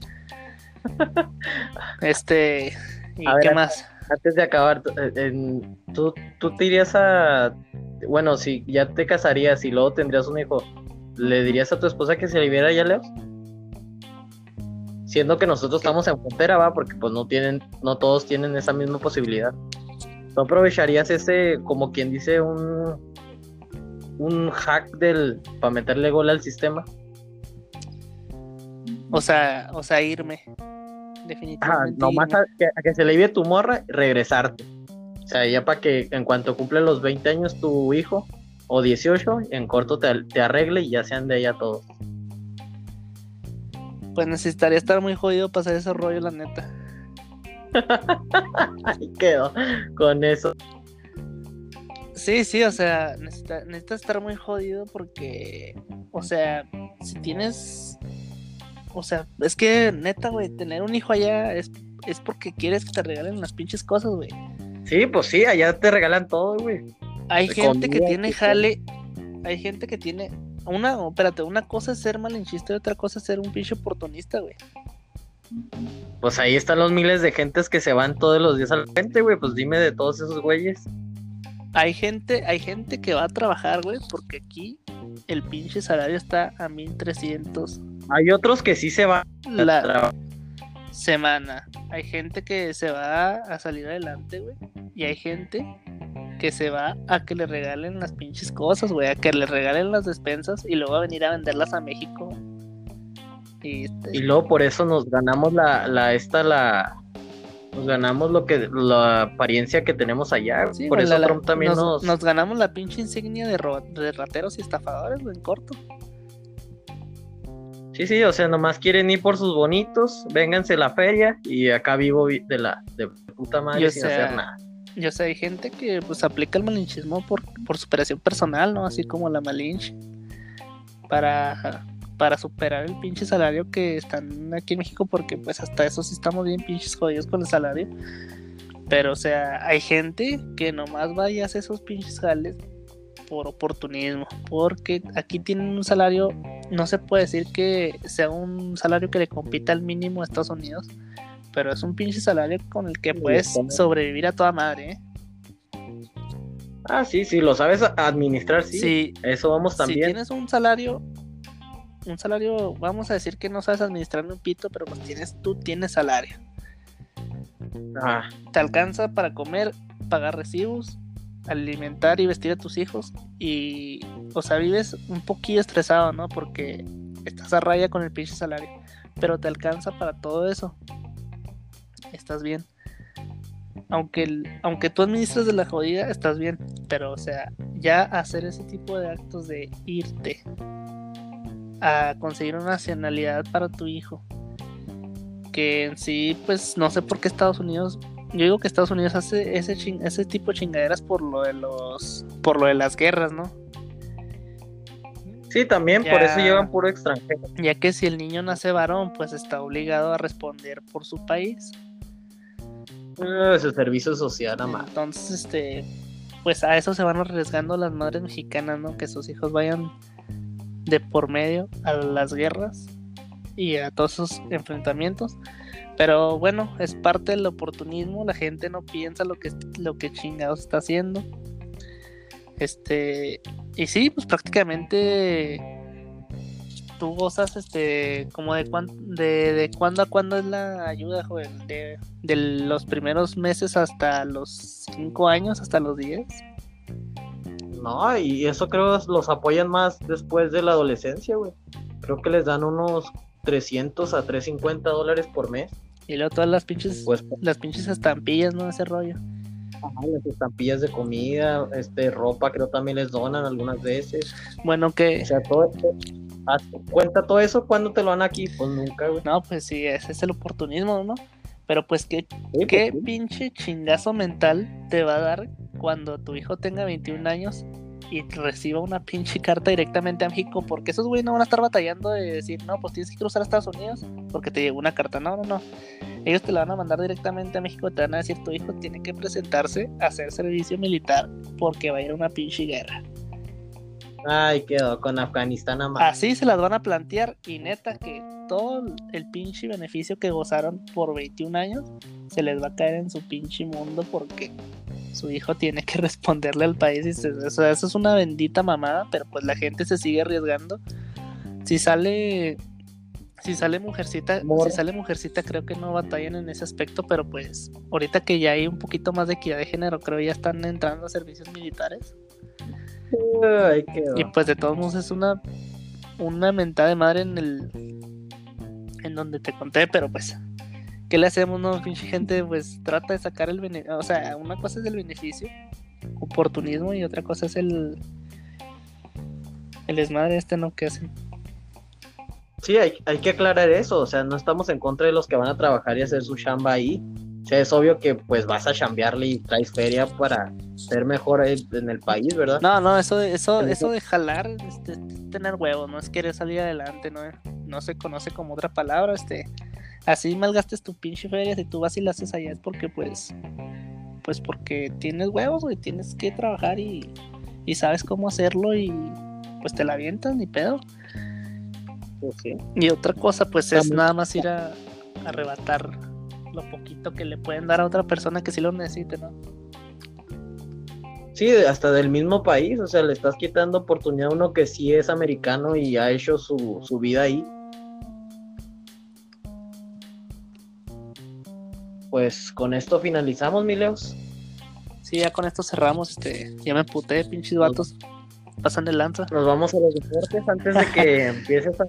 este, ¿Y A ver, qué acá- más? Antes de acabar, tú- eh, ¿tú, tú te irías a... Bueno, si ya te casarías y luego tendrías un hijo, ¿le dirías a tu esposa que se le viera ya lejos? Siendo que nosotros estamos en frontera, va, porque pues no tienen, no todos tienen esa misma posibilidad. ¿Tú aprovecharías ese, como quien dice, un, un hack del, para meterle gol al sistema? O sea, o sea, irme. Definitivamente. nomás irme. a que, a que se le viera tu morra, regresarte. O sea, ya para que en cuanto cumple los 20 años tu hijo, o 18, en corto te, te arregle y ya sean de ella todos. Pues necesitaría estar muy jodido para hacer ese rollo, la neta. Ahí quedó con eso. Sí, sí, o sea, necesita, necesitas estar muy jodido porque, o sea, si tienes, o sea, es que neta, güey, tener un hijo allá es, es porque quieres que te regalen las pinches cosas, güey. Sí, pues sí, allá te regalan todo, güey. Hay gente que tiene jale, hay gente que tiene, una, espérate, una cosa es ser malinchista y otra cosa es ser un pinche oportunista, güey. Pues ahí están los miles de gentes que se van todos los días al frente, güey. Pues dime de todos esos güeyes. Hay gente, hay gente que va a trabajar, güey, porque aquí el pinche salario está a 1300 Hay otros que sí se van a la semana. Hay gente que se va a salir adelante, güey. Y hay gente que se va a que le regalen las pinches cosas, güey. A que le regalen las despensas y luego a venir a venderlas a México. Y, este, Y luego por eso nos ganamos la, la esta, la. Nos ganamos lo que, la apariencia que tenemos allá. sí, por güey, eso la- Trump también nos, nos. nos ganamos la pinche insignia de, ro- de rateros y estafadores, güey, en corto. Sí, sí, o sea, nomás quieren ir por sus bonitos, vénganse a la feria y acá vivo vi- de la de puta madre Yo sin hacer nada. Yo sé, hay gente que pues aplica el malinchismo por, por superación personal, ¿no? Así como la malinche. Para, para superar el pinche salario que están aquí en México, porque pues hasta eso sí estamos bien pinches jodidos con el salario. Pero o sea, hay gente que nomás vaya a hacer esos pinches jales por oportunismo. Porque aquí tienen un salario, no se puede decir que sea un salario que le compita al mínimo a Estados Unidos. Pero es un pinche salario con el que Sí, puedes sobrevivir a toda madre, ¿eh? Ah, sí, sí, lo sabes administrar, sí. Si, Eso vamos si también. tienes un salario, un salario, vamos a decir que no sabes administrar ni un pito, pero pues tienes, tú tienes salario. Ah, Te alcanza para comer, pagar recibos, alimentar y vestir a tus hijos. Y, o sea, vives un poquillo estresado, ¿no? Porque estás a raya con el pinche salario. Pero te alcanza para todo eso. Estás bien. Aunque, el- aunque tú administras de la jodida, estás bien. Pero, o sea, ya hacer ese tipo de actos de irte a conseguir una nacionalidad para tu hijo. Que en sí, pues no sé por qué Estados Unidos. Yo digo que Estados Unidos hace ese, chin- ese tipo de chingaderas por lo de los. por lo de las guerras, ¿no? sí, también, por eso llevan puro extranjero. Ya que si el niño nace varón, pues está obligado a responder por su país. Ah, Ese servicio social, nada más. Entonces, este, pues a eso se van arriesgando las madres mexicanas, ¿no? Que sus hijos vayan de por medio a las guerras y a todos esos enfrentamientos. Pero bueno, es parte del oportunismo, la gente no piensa lo que, lo que chingados está haciendo. Este, y sí, pues prácticamente tú gozas este como de cuán, de, de cuándo a cuándo es la ayuda, joven, de, de los primeros meses hasta los 5 años, hasta los 10. No, y eso creo los apoyan más después de la adolescencia, güey. Creo que les dan unos 300 a 350 dólares por mes. Y luego todas las pinches Pues las pinches estampillas, ¿no? Ese rollo. ajá, las estampillas de comida, este, ropa, creo también les donan algunas veces. Bueno, que O sea, todo esto, cuenta todo eso, ¿cuándo te lo dan aquí? Pues nunca, güey. no, pues sí, ese es el oportunismo, ¿no? Pero pues qué ¿Qué pues, sí. pinche chingazo mental te va a dar cuando tu hijo tenga 21 años y reciba una pinche carta directamente a México? Porque esos güeyes no van a estar batallando de decir, no, pues tienes que cruzar a Estados Unidos porque te llegó una carta. No, no, no. Ellos te la van a mandar directamente a México. Te van a decir, tu hijo tiene que presentarse a hacer servicio militar porque va a ir a una pinche guerra. Ay, quedó con Afganistán nada más. Así se las van a plantear y neta que todo el pinche beneficio que gozaron por 21 años se les va a caer en su pinche mundo porque su hijo tiene que responderle al país. Y se- o sea, eso es una bendita mamada, pero pues la gente se sigue arriesgando. Si sale. Si sale mujercita, si sale mujercita, creo que no batallan en ese aspecto, pero pues ahorita que ya hay un poquito más de equidad de género, creo ya están entrando a servicios militares. Ay. Y pues de todos modos es una una mentada de madre en el en donde te conté, pero pues ¿qué le hacemos, no? Pinche gente pues trata de sacar el beneficio, o sea, una cosa es el beneficio, oportunismo y otra cosa es el el desmadre este no que hacen. Sí, hay, hay que aclarar eso, o sea, no estamos en contra de los que van a trabajar y hacer su chamba ahí. O sea, es obvio que pues vas a chambearle y traes feria para ser mejor en el país, ¿verdad? No, no, eso de, eso, eso de jalar este, es tener huevos, no es querer salir adelante, no, no se conoce como otra palabra, este, así malgastes tu pinche feria, si tú vas y la haces allá es porque pues, pues porque tienes huevos, güey, tienes que trabajar y, y sabes cómo hacerlo y pues te la avientas, ni pedo. Y otra cosa pues es nada más ir a, a arrebatar lo poquito que le pueden dar a otra persona que sí lo necesite, ¿no? Sí, hasta del mismo país, o sea, le estás quitando oportunidad a uno que sí es americano y ha hecho su, su vida ahí. Pues con esto finalizamos, Mileos. Sí, ya con esto cerramos, este, ya me puté, pinches vatos, pasan de lanza. Nos vamos a los deportes antes de que empieces a,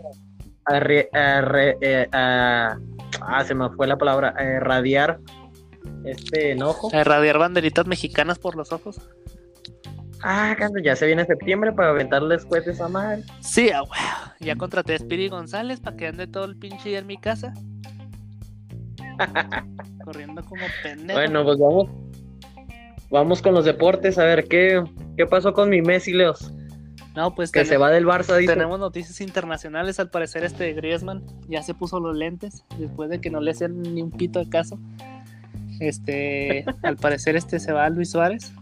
a, re- a re- eh, a- ah, se me fue la palabra, a irradiar este enojo. A irradiar banderitas mexicanas por los ojos. Ah, ya se viene septiembre para aventarles cohetes a madre. Sí, a huevo. Ya contraté a Spiri González para que ande todo el pinche día en mi casa. Corriendo como pendejo. Bueno, pues vamos. Vamos con los deportes, a ver qué, qué pasó con mi Messi, Leos. No, pues Que se va del Barça, dice. tenemos noticias internacionales. Al parecer, este Griezmann ya se puso los lentes después de que no le hacían ni un pito de caso. Este, al parecer, este se va Luis Suárez.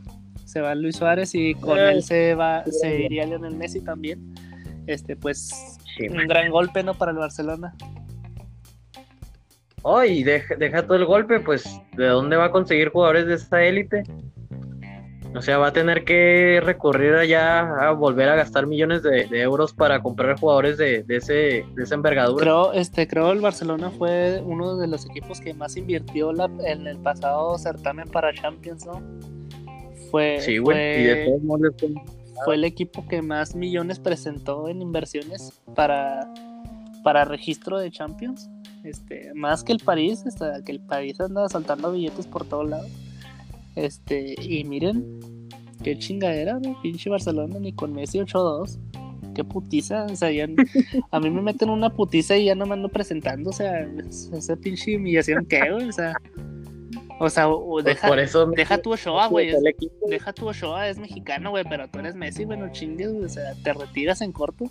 Se va Luis Suárez y con Ay, él se va, se iría Lionel Messi también. Este, pues, Sí. un gran golpe, ¿no? Para el Barcelona. Oh, y deja, deja todo el golpe, pues, ¿de dónde va a conseguir jugadores de esta élite? O sea, va a tener que recurrir allá a volver a gastar millones de, de euros para comprar jugadores de, de ese, de esa envergadura. Creo, este, creo el Barcelona fue uno de los equipos que más invirtió la- en el pasado certamen para Champions, ¿no? Fue, sí, güey. Y de fue, todos modos les fue- fue el equipo que más millones presentó en inversiones para, para registro de Champions. Este, más que el París, hasta que el París anda saltando billetes por todos lados. Este, y miren, qué chingadera, ¿no? Pinche Barcelona, ni con Messi 8-2. Qué putiza, o sea, ya, a mí me meten una putiza y ya no me ando presentando, o sea, es- esa pinche humillación que, güey, o sea, o sea, o- pues, deja, por eso deja tu Ochoa, güey, deja tu Ochoa, es mexicano, güey, pero tú eres Messi, güey, no chingues, güey, o sea, te retiras en corto.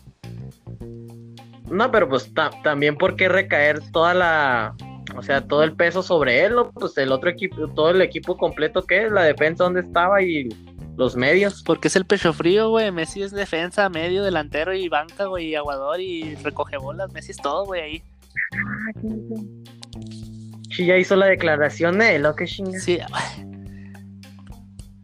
No, pero pues ta- también por qué recaer toda la, o sea, todo el peso sobre él, ¿no? Pues el otro equipo, todo el equipo completo que es, la defensa donde estaba y los medios. Porque es el pecho frío, güey, Messi es defensa, medio, delantero y banca, güey, y aguador y recoge bolas, Messi es todo, güey, ahí. Sí, ya hizo la declaración de lo que chinga. Sí,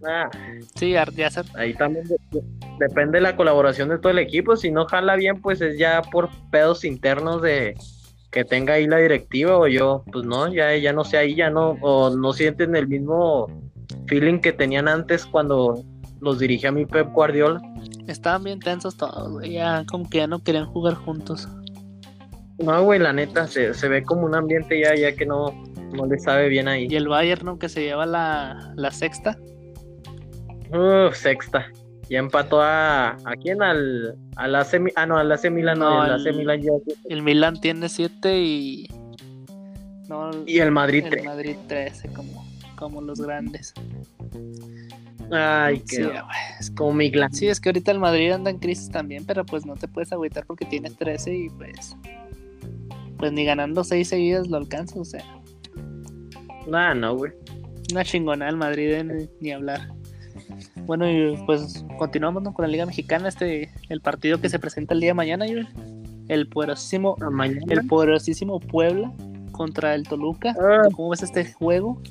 Ah, sí, ya, se- ahí también de- de- depende de la colaboración de todo el equipo. Si no jala bien, pues es ya por pedos internos de que tenga ahí la directiva o yo, pues no, ya, ya no sé ahí, ya no, o no sienten el mismo feeling que tenían antes cuando los dirigía mi Pep Guardiola. estaban bien tensos todos, güey, ya como que ya no querían jugar juntos. No, güey, la neta, se, se ve como un ambiente ya, ya que no, no le sabe bien ahí. Y el Bayern, ¿no? Que se lleva la, la sexta. Uf, sexta. Ya empató a, ¿a quién? Al, al AC, Mi- ah, no, al AC Milan, no, el AC Milan ya- El Milan tiene siete y. No, y el Madrid el tres. Madrid 13, como, como los grandes. Ay, Sí, qué güey, es como mi Sí, es que ahorita el Madrid anda en crisis también, pero pues no te puedes agüitar porque tienes 13 y pues. Pues ni ganando 6 seguidas lo alcanzas, o sea. Ah, no, güey. Una chingonada el Madrid ni, ni hablar. Bueno, y pues continuamos ¿no? con la Liga Mexicana, este el partido que se presenta el día de mañana, el poderosísimo, mañana. el poderosísimo Puebla contra el Toluca. Ah. ¿Cómo ves este juego?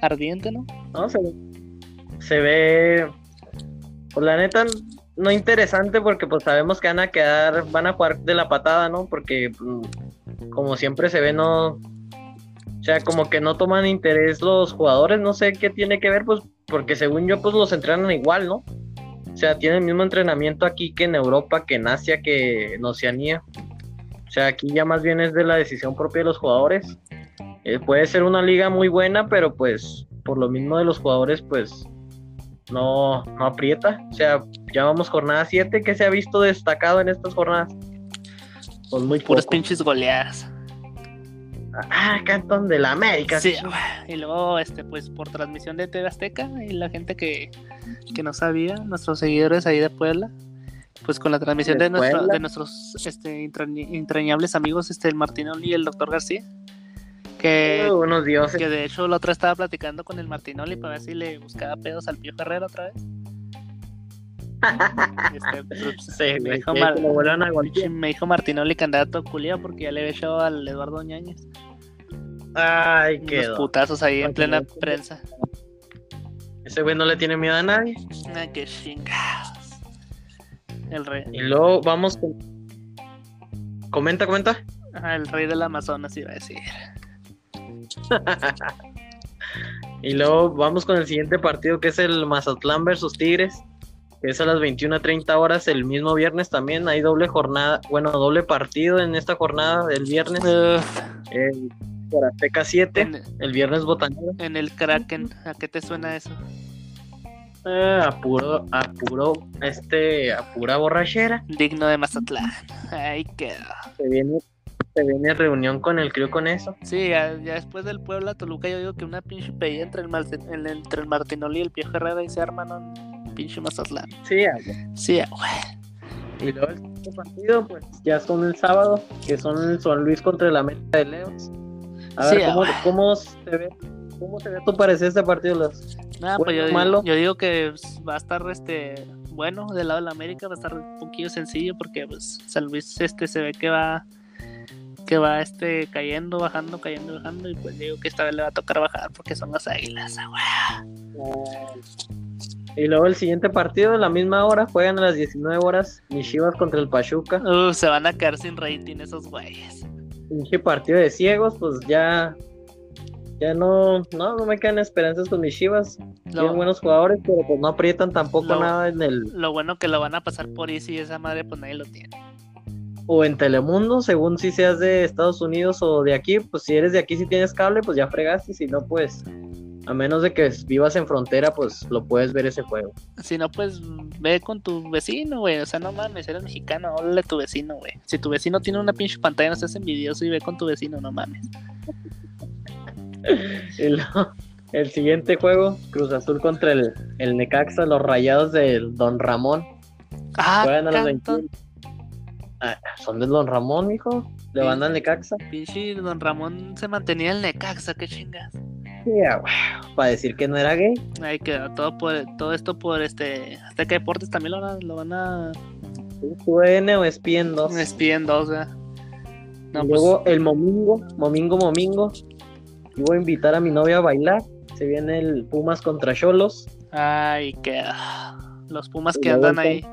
Ardiente, ¿no? No, se, se ve. Pues la neta, no interesante porque pues sabemos que van a quedar, van a jugar de la patada, ¿no? Porque mm, como siempre se ve, no. O sea, como que no toman interés los jugadores, no sé qué tiene que ver, pues, porque según yo, pues los entrenan igual, ¿no? O sea, tienen el mismo entrenamiento aquí que en Europa, que en Asia, que en Oceanía. O sea, aquí ya más bien es de la decisión propia de los jugadores. Eh, puede ser una liga muy buena, pero pues por lo mismo de los jugadores, pues no, no aprieta. O sea, ya vamos jornada 7, que se ha visto destacado en estas jornadas? Pues muy Puras pinches goleadas. Ah, Cantón de la América. Sí, y luego, este, pues por transmisión de TV Azteca y la gente que, que no sabía, nuestros seguidores ahí de Puebla, pues con la transmisión De de, nuestro- de nuestros este, entrañ- entrañables amigos, este, el Martinoli y el doctor García, que, Uh, unos dioses. que de hecho la otra estaba platicando con el Martinoli para ver si le buscaba pedos al Pío Herrera otra vez. Este, Sí, me, dijo Mar- me dijo Martinoli que andaba todo culiado porque ya le había echado al Eduardo Ñañez Ay, unos quedó. putazos ahí en plena prensa. Ese güey no le tiene miedo a nadie. Ah, qué chingados. El rey, Y luego vamos con. Comenta, comenta. ajá, el rey del Amazonas iba a decir. Y luego vamos con el siguiente partido que es el Mazatlán versus Tigres. Es a las 21.30 horas el mismo viernes también. Hay doble jornada, bueno, doble partido en esta jornada del viernes. Uf, El, por Azteca 7, en, el viernes botanero. en el Kraken, ¿a qué te suena eso? Ah, a puro, a puro, este, a pura borrachera. Digno de Mazatlán. Ahí quedó. Se viene, se viene reunión con el crío con eso. Sí, ya, ya después del Puebla Toluca, yo digo que una pinche pelea entre el, Martin- el- entre el Martinoli y el Pío Herrera y se arman pinche Mazatlán. Sí, ah, Sí, güey. Y luego el siguiente partido, pues ya son el sábado, que son el San Luis contra el América de Leos. A ver, Sí, ¿cómo, güey. cómo se ve? ¿Cómo se ve tu parecer este partido, Leos? Nada, pues Bueno, yo, malo. yo digo que pues, va a estar este bueno del lado de la América, va a estar un poquillo sencillo porque pues San Luis este se ve que va que va este cayendo, bajando, cayendo, bajando y pues digo que esta vez le va a tocar bajar porque son las águilas. ah, güey. Y luego el siguiente partido, a la misma hora, juegan a las 19 horas, mis Chivas contra el Pachuca. Uh, se van a quedar sin rating esos güeyes. Pinche partido de ciegos, pues ya. Ya no, no, no me quedan esperanzas con mis Chivas. Tienen Lo, buenos jugadores, pero pues no aprietan tampoco Lo- nada en el. lo bueno que lo van a pasar por Easy esa madre pues nadie lo tiene. O en Telemundo, según si seas de Estados Unidos o de aquí, pues si eres de aquí, si tienes cable, pues ya fregaste. Si no, pues. A menos de que vivas en frontera, pues lo puedes ver ese juego. Si no, pues ve con tu vecino, güey. O sea, no mames, eres mexicano, háblale a tu vecino, güey. Si tu vecino tiene una pinche pantalla, no seas envidioso y ve con tu vecino, no mames. El siguiente juego, Cruz Azul contra el, el Necaxa, los rayados del Don Ramón. Ah, Juegan a canto. 21. Ah, son del Don Ramón, hijo. Le van al Necaxa. Pinche Don Ramón se mantenía el Necaxa, qué chingas. Para decir que no era gay. Ahí quedó todo por todo esto por este Azteca Deportes también lo van a, lo van a UN o ESPN 2. me espían dos, ¿verdad? No, y pues, luego el Momingo, Momingo, Momingo. Y voy a invitar a mi novia a bailar. Se viene el Pumas contra Cholos. ay, que los Pumas Y que andan ahí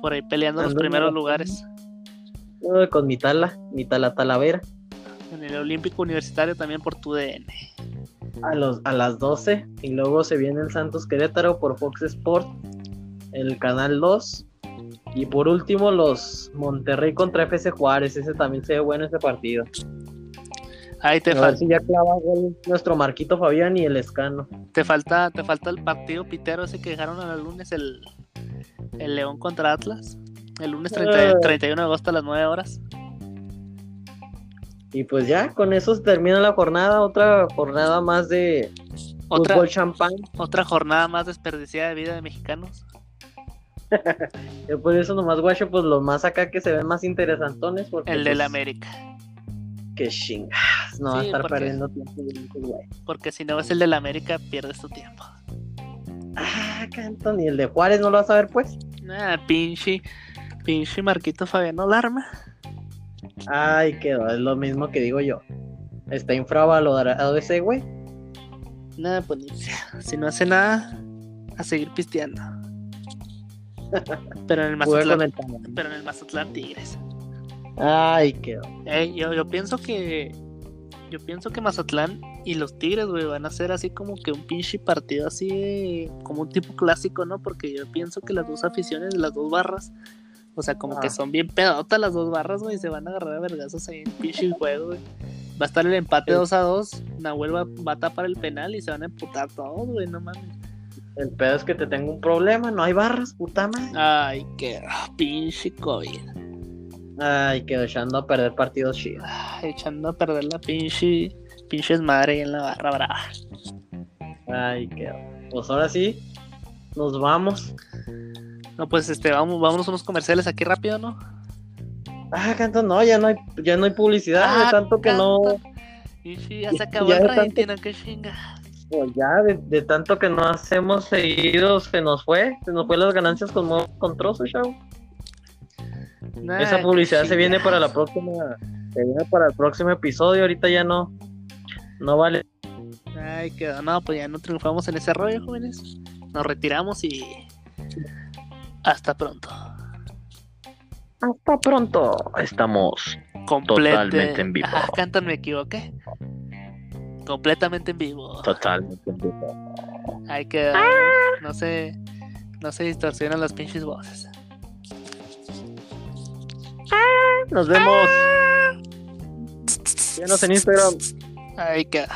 por ahí peleando los Andan primeros la- lugares con mi tala, mi tala talavera. en el Olímpico Universitario también por tu DN. A, los, a las 12. Y luego se viene el Santos Querétaro por Fox Sport. El canal 2. Y por último, los Monterrey contra FC Juárez. Ese también se ve bueno ese partido. Ahí te, a ver fal- si ya clava nuestro Marquito Fabián y el Escano. te falta te falta el partido pitero ese que dejaron el lunes el el León contra Atlas. El lunes 30 Ah. 31 de agosto a las 9 horas. Y pues ya, con eso se termina la jornada. Otra jornada más de Otra fútbol champán. otra jornada más desperdiciada de vida de mexicanos. Yo por eso nomás guacho, pues los más acá que se ven más interesantones. Porque, El del pues, América. Que chingas, no va a Sí, estar porque- perdiendo tiempo. pues, güey. Porque si no ves el del América, pierdes tu tiempo. Ah, Canton, y el de Juárez no lo vas a ver, pues. Ah, pinche, pinche Marquito Fabiano Larma. Ay, quedó, es lo mismo que digo yo. Está infravalorado ese güey. Nada, pues si no hace nada, a seguir pisteando. Pero en el Mazatlán, pero en el Mazatlán Tigres. Ay, quedó. Ey, yo, yo pienso que. Yo pienso que Mazatlán y los Tigres, güey, van a ser así como que un pinche partido así de- como un tipo clásico, ¿no? Porque yo pienso que las dos aficiones las dos barras, o sea, como que Ah. son bien pedotas las dos barras, güey, se van a agarrar a vergazos ahí en pinche juego, güey. Va a estar el empate Sí. 2 a 2, Nahuel va, va a tapar el penal y se van a emputar todos, güey, no mames. El pedo es que te tengo un problema, no hay barras, puta madre. Ay, qué pinche COVID. Ay, quedó echando a perder partidos chidos. Echando a perder la pinche, pinche madre ahí en la barra brava. Ay, quedó. Pues ahora sí, nos vamos. No, pues este, vamos, vámonos unos comerciales aquí rápido, ¿no? Ah, canto, no, ya no hay, ya no hay publicidad, Ah, de tanto que no. Y sí, ya se acabó Ya el tanto- rating, ¿no? qué chinga. pues ya, de, de tanto que no hacemos seguidos, se nos fue, se nos fue las ganancias con, con trozos, chavo. Nah, Esa publicidad se viene para la próxima, se viene para el próximo episodio, ahorita ya no, no vale. Ay, quedó. No, pues ya no triunfamos en ese rollo, jóvenes. Nos retiramos y. Hasta pronto. Hasta pronto, estamos Complete... Totalmente en vivo. Ah, cantan, me equivoqué. Completamente en vivo. totalmente en vivo. Ay, quedó. No se. No se distorsionan las pinches voces. Nos vemos. Síganos en Instagram. Ay, quedó.